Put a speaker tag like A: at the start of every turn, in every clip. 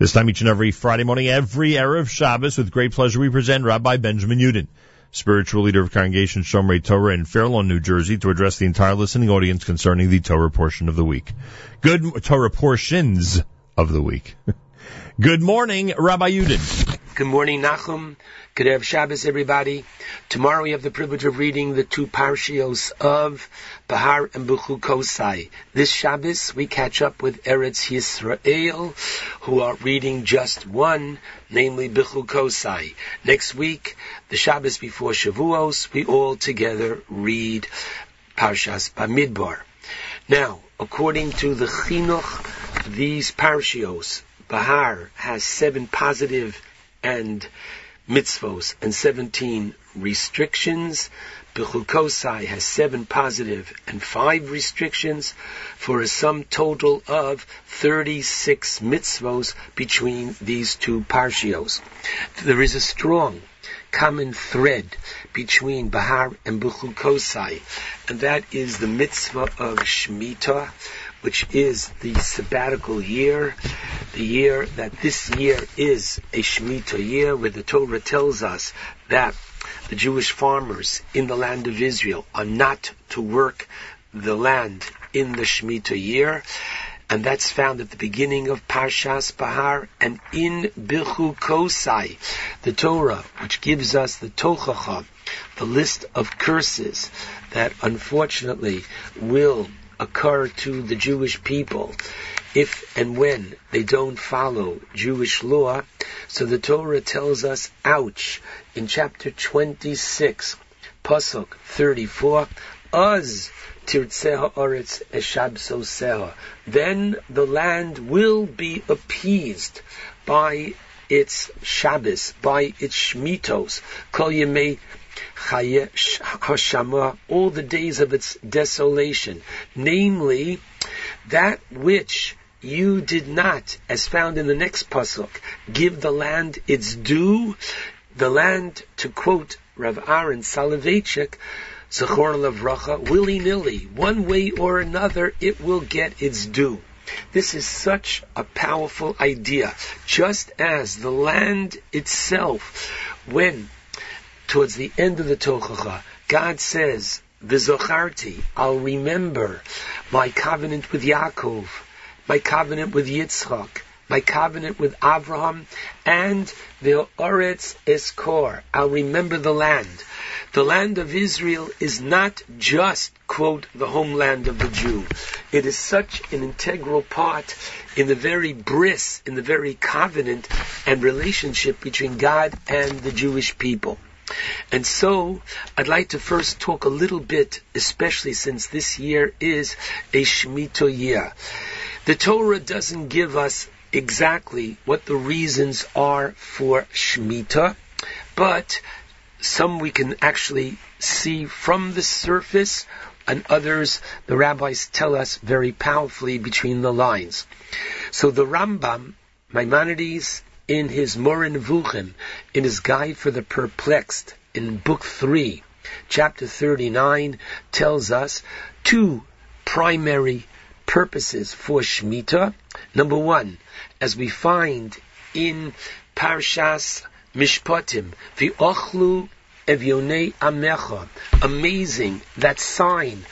A: This time each and every Friday morning, every Erev Shabbos, with great pleasure we present Rabbi Benjamin Yudin, spiritual leader of Congregation Shomrei Torah in Fair Lawn, New Jersey, to address the entire listening audience concerning the Torah portion of the week. Good Torah portions of the week. Good morning, Rabbi Yudin.
B: Good morning, Nachum. Good Erev Shabbos, everybody. Tomorrow we have the privilege of reading the two parshios of Bahar and Bechukosai. This Shabbos we catch up with Eretz Yisrael, who are reading just one, namely Bechukosai. Next week, the Shabbos before Shavuos, we all together read Parshas Bamidbar. Now, according to the Chinuch, these parshios, Bahar has seven positive and mitzvos and 17 restrictions. Bechukosai has seven positive and five restrictions for a sum total of 36 mitzvos between these two parshios. There is a strong common thread between Bahar and Bechukosai, and that is the mitzvah of Shemitah, which is the sabbatical year, the year that this year is a Shemitah year, where the Torah tells us that the Jewish farmers in the land of Israel are not to work the land in the Shemitah year. And that's found at the beginning of Parshas Bahar and in Bechukosai, the Torah, which gives us the Tochacha, the list of curses that unfortunately will occur to the Jewish people if and when they don't follow Jewish law. So the Torah tells us, ouch, in chapter 26, Pasuk 34, Az tirtzeha oretz eshabsoseha. Then the land will be appeased by its Shabbos, by its Shmitos, Kol Yemei All the days of its desolation, namely that which you did not, as found in the next pasuk, give the land its due, the land, to quote Rav Aaron Soloveitchik, Zachor Lavracha, willy-nilly, one way or another, it will get its due. This is such a powerful idea. Just as the land itself, when towards the end of the Tochacha, God says, V'zocharti, I'll remember my covenant with Yaakov, my covenant with Yitzchak, my covenant with Abraham, and the Oretz Eskor. I'll remember the land. The land of Israel is not just, quote, the homeland of the Jew. It is such an integral part in the very bris, in the very covenant and relationship between God and the Jewish people. And so, I'd like to first talk a little bit, especially since this year is a Shemitah year. The Torah doesn't give us exactly what the reasons are for Shemitah, but some we can actually see from the surface, and others the rabbis tell us very powerfully between the lines. So the Rambam, Maimonides, in his Moreh Nevuchim, in his Guide for the Perplexed, in Book 3, Chapter 39, tells us two primary purposes for Shemitah. Number one, as we find in Parshas Mishpatim, the Ochlu Evyonei Amecha. Amazing, that sign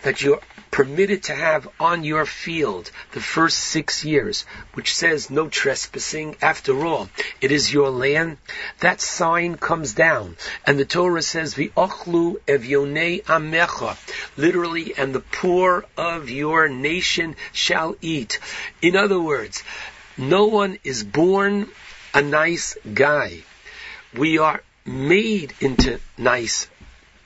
B: that you're permitted to have on your field the first six years, which says no trespassing. After all, it is your land. That sign comes down, and the Torah says, "V'ochlu evyonei amecha," literally, and the poor of your nation shall eat. In other words, no one is born a nice guy. We are made into nice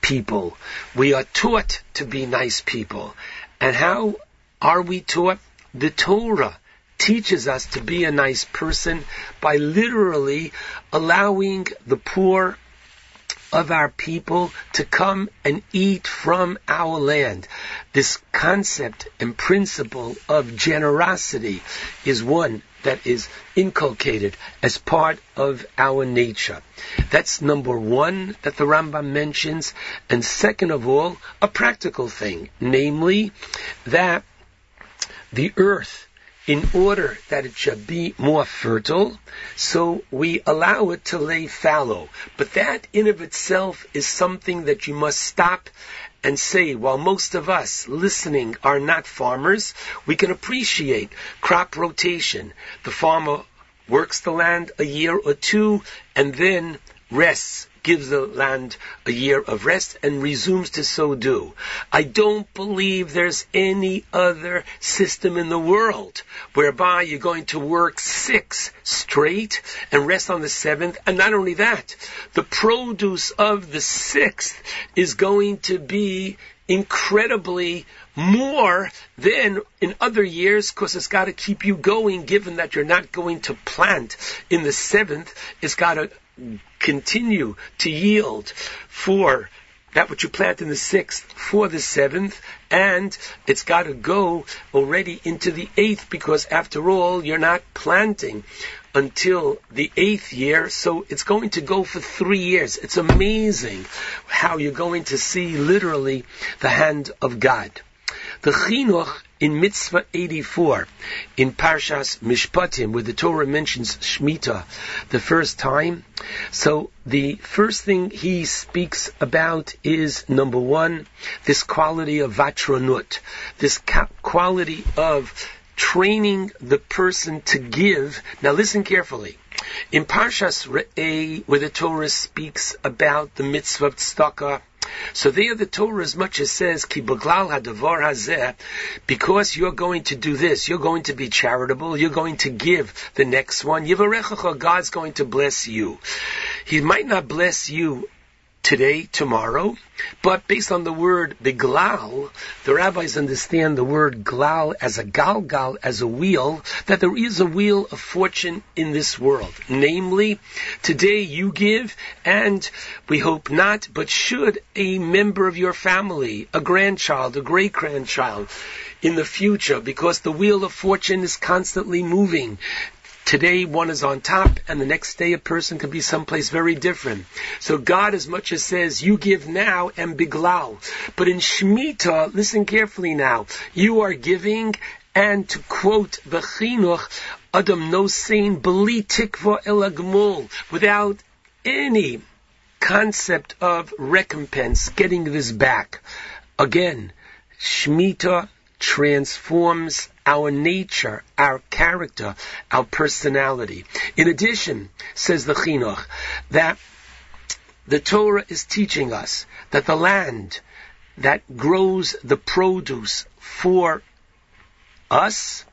B: people. We are taught to be nice people. And how are we taught? The Torah teaches us to be a nice person by literally allowing the poor of our people to come and eat from our land. This concept and principle of generosity is one that is inculcated as part of our nature. That's number one that the Rambam mentions. And second of all, a practical thing, namely that the earth in order that it should be more fertile, so we allow it to lay fallow. But that in of itself is something that you must stop and say, while most of us listening are not farmers, we can appreciate crop rotation. The farmer works the land a year or two and then rests gives the land a year of rest and resumes to so do. I don't believe there's any other system in the world whereby you're going to work six straight and rest on the seventh. And not only that, the produce of the sixth is going to be incredibly more than in other years because it's got to keep you going given that you're not going to plant in the seventh. It's got to continue to yield for that which you plant in the sixth for the seventh, and it's got to go already into the eighth because after all, you're not planting until the eighth year, so it's going to go for three years. It's amazing how you're going to see literally the hand of God. The chinuch in Mitzvah 84, in Parshas Mishpatim, where the Torah mentions Shemitah the first time, so the first thing he speaks about is number one, this quality of vatronut, this quality of training the person to give. Now listen carefully. In Parshas Re'eh, where the Torah speaks about the mitzvah of so there the Torah as much as says, Ki hadavar hazeh, because you're going to do this, you're going to be charitable, you're going to give the next one, Yivarechacha, God's going to bless you. He might not bless you today, tomorrow. But based on the word beglal, the rabbis understand the word glal as a galgal, as a wheel, that there is a wheel of fortune in this world. Namely, today you give, and we hope not, but should a member of your family, a grandchild, a great grandchild, in the future, because the wheel of fortune is constantly moving. Today one is on top, and the next day a person can be someplace very different. So God as much as says, you give now and biglal. But in Shemitah, listen carefully now, you are giving, and to quote the Chinuch, Adam no sein beli tikva elagmul, without any concept of recompense, getting this back. Again, Shemitah transforms our nature, our character, our personality. In addition, says the Chinuch, that the Torah is teaching us that the land that grows the produce for us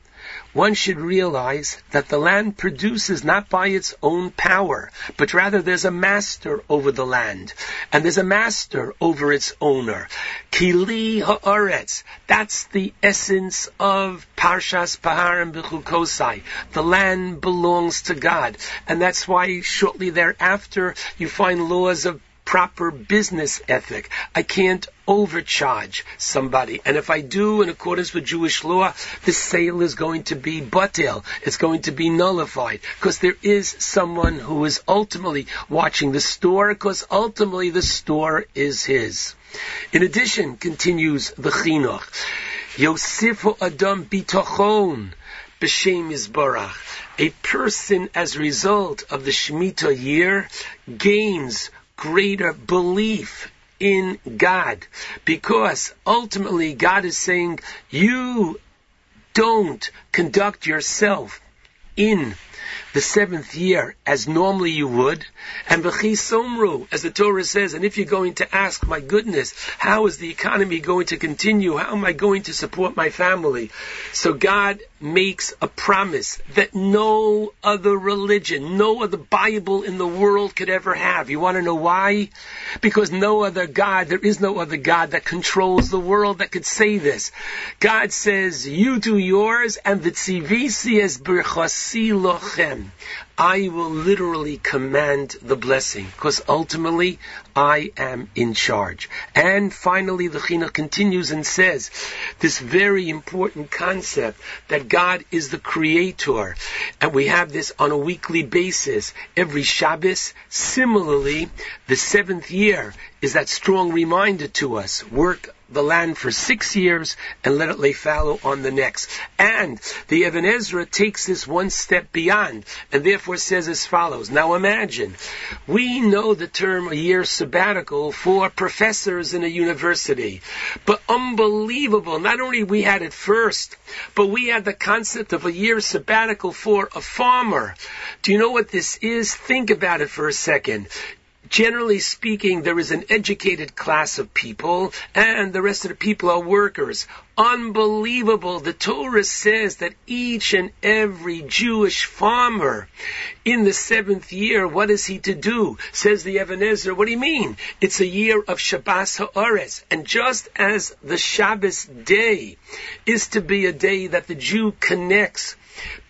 B: one should realize that the land produces not by its own power, but rather there's a master over the land, and there's a master over its owner. Kili ha'aretz. That's the essence of Parshas Paharim B'chukosai. The land belongs to God, and that's why shortly thereafter you find laws of proper business ethic. I can't overcharge somebody. And if I do in accordance with Jewish law, the sale is going to be batil. It's going to be nullified because there is someone who is ultimately watching the store because ultimately the store is his. In addition, continues the chinuch, Yosifu Adam bitachon b'shem Yisbarach. A person, as a result of the Shemitah year, gains greater belief in God. Because ultimately God is saying, you don't conduct yourself in the seventh year as normally you would, and somru, as the Torah says, and if you're going to ask, my goodness, how is the economy going to continue? How am I going to support my family? So God makes a promise that no other religion, no other Bible in the world could ever have. You want to know why? Because no other God, there is no other God that controls the world that could say this. God says, you do yours, and the tzivisi birchasi lochem. I will literally command the blessing because ultimately I am in charge. And finally, the Chinuch continues and says this very important concept that God is the creator. And we have this on a weekly basis every Shabbos. Similarly, the seventh year is that strong reminder to us. Work the land for six years and let it lay fallow on the next. And the Ibn Ezra takes this one step beyond and therefore says as follows. Now imagine, we know the term a year sabbatical for professors in a university, but unbelievable. Not only we had it first, but we had the concept of a year sabbatical for a farmer. Do you know what this is? Think about it for a second generally speaking, there is an educated class of people, and the rest of the people are workers. Unbelievable. The Torah says that each and every Jewish farmer in the seventh year, what is he to do? Says the Ibn Ezra, what do you mean? It's a year of Shabbos Ha'aretz. And just as the Shabbos day is to be a day that the Jew connects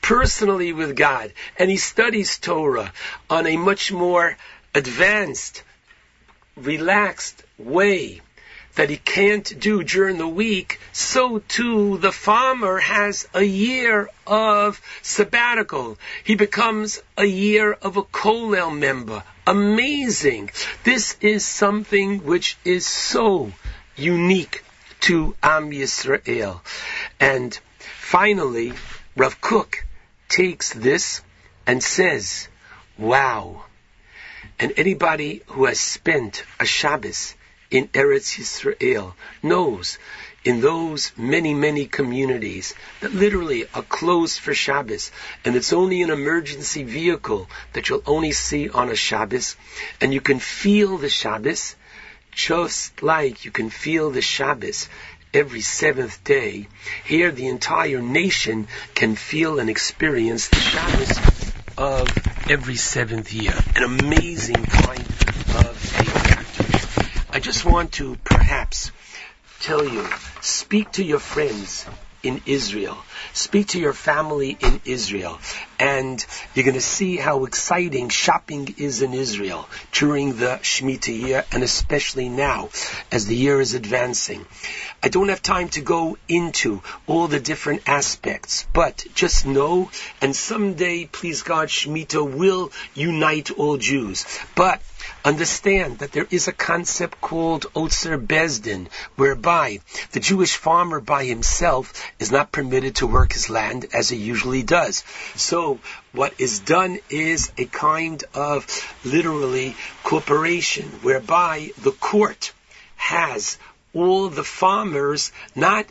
B: personally with God, and he studies Torah on a much more advanced, relaxed way that he can't do during the week, so too the farmer has a year of sabbatical. He becomes a year of a kollel member. Amazing. This is something which is so unique to Am Yisrael. And finally, Rav Kook takes this and says, wow, and anybody who has spent a Shabbos in Eretz Yisrael knows in those many, many communities that literally are closed for Shabbos, and it's only an emergency vehicle that you'll only see on a Shabbos, and you can feel the Shabbos just like you can feel the Shabbos every seventh day. Here, the entire nation can feel and experience the Shabbos of every seventh year. An amazing kind of. I just want to perhaps tell you, speak to your friends in Israel. Speak to your family in Israel. And you're going to see how exciting shopping is in Israel during the Shemitah year and especially now as the year is advancing. I don't have time to go into all the different aspects, but just know and someday, please God, Shemitah will unite all Jews. But understand that there is a concept called Otzar Beis Din, whereby the Jewish farmer by himself is not permitted to work his land as he usually does. So what is done is a kind of literally corporation whereby the court has all the farmers not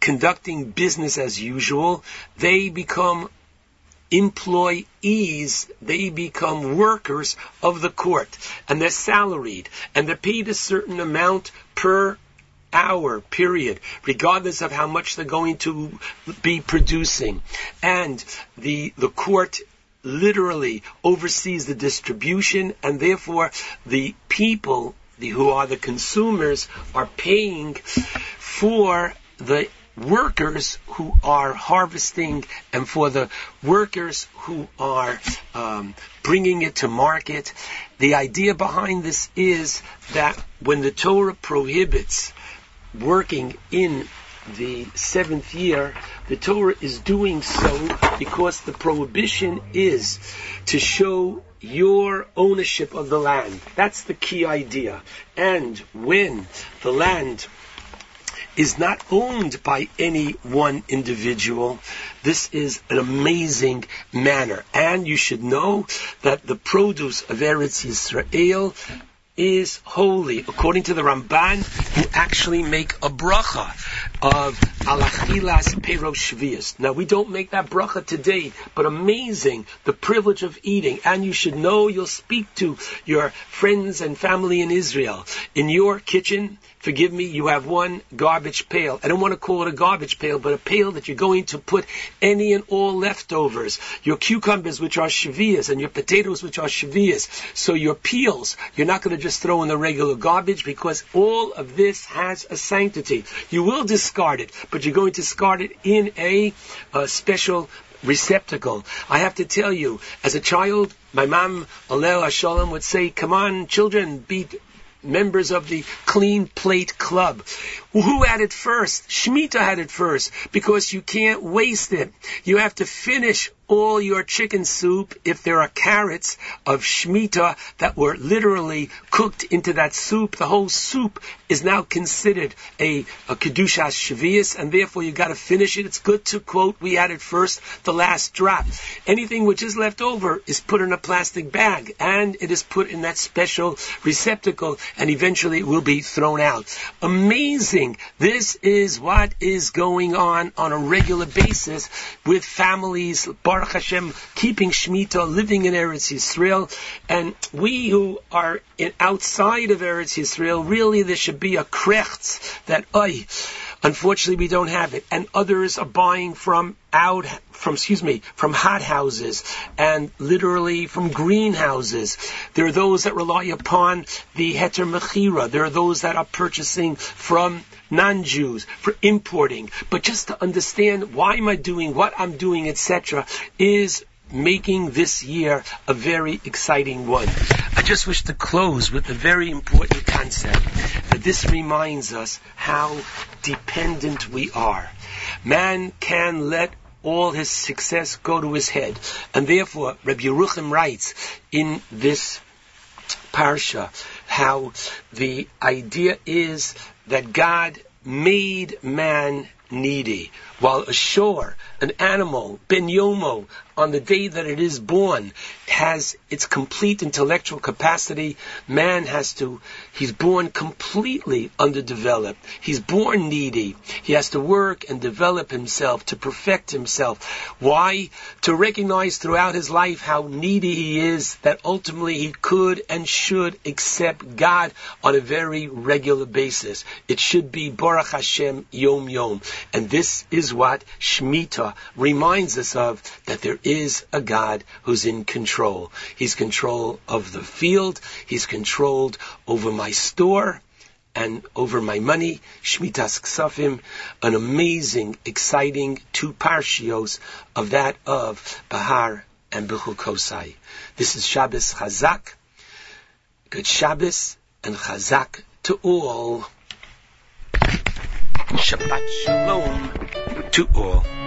B: conducting business as usual, they become employees, they become workers of the court, and they're salaried, and they're paid a certain amount per hour, period, regardless of how much they're going to be producing. And the, the court literally oversees the distribution, and therefore the people the, who are the consumers are paying for the workers who are harvesting and for the workers who are um, bringing it to market. The idea behind this is that when the Torah prohibits working in the seventh year, the Torah is doing so because the prohibition is to show your ownership of the land. That's the key idea. And when the land is not owned by any one individual. This is an amazing manner. And you should know that the produce of Eretz Yisrael is holy. According to the Ramban, you actually make a bracha of alachilas peros shvius. Now we don't make that bracha today, but amazing the privilege of eating. And you should know you'll speak to your friends and family in Israel. In your kitchen, forgive me, you have one garbage pail. I don't want to call it a garbage pail, but a pail that you're going to put any and all leftovers. Your cucumbers, which are shvius, and your potatoes, which are shvius. So your peels, you're not going to just throw in the regular garbage because all of this has a sanctity. You will discard it, but you're going to discard it in a, a special receptacle. I have to tell you, as a child, my mom, Alel Hashalom, would say, come on, children, be members of the Clean Plate Club. Who had it first? Shemitah had it first because you can't waste it. You have to finish all your chicken soup, if there are carrots of Shemitah that were literally cooked into that soup, the whole soup is now considered a, a Kedushas Shvius, and therefore you've gotta finish it. It's good to quote, we added first, the last drop. Anything which is left over is put in a plastic bag, and it is put in that special receptacle, and eventually it will be thrown out. Amazing. This is what is going on on a regular basis with families, Baruch Hashem, keeping Shemitah, living in Eretz Yisrael, and we who are in, outside of Eretz Yisrael, really there should be a krechts that, oi, Unfortunately, we don't have it, and others are buying from out from excuse me from hot houses and literally from greenhouses. There are those that rely upon the heter mechira. There are those that are purchasing from non-Jews for importing. But just to understand why am I doing what I'm doing, etc., is making this year a very exciting one. I just wish to close with a very important concept this reminds us how dependent we are. Man can let all his success go to his head. And therefore, Rabbi Yerucham writes in this parsha how the idea is that God made man needy, while ashore, an animal, ben yomo, on the day that it is born, has its complete intellectual capacity. Man has to, he's born completely underdeveloped. He's born needy. He has to work and develop himself to perfect himself. Why? To recognize throughout his life how needy he is that ultimately he could and should accept God on a very regular basis. It should be Baruch Hashem Yom Yom. And this is what Shemitah reminds us of, that there is a God who's in control. He's control of the field. He's controlled over my store and over my money. Shmitas Ksafim, an amazing, exciting two parshios of that of Bahar and Bechukosai. This is Shabbos Chazak. Good Shabbos and Chazak to all. Shabbat Shalom to all.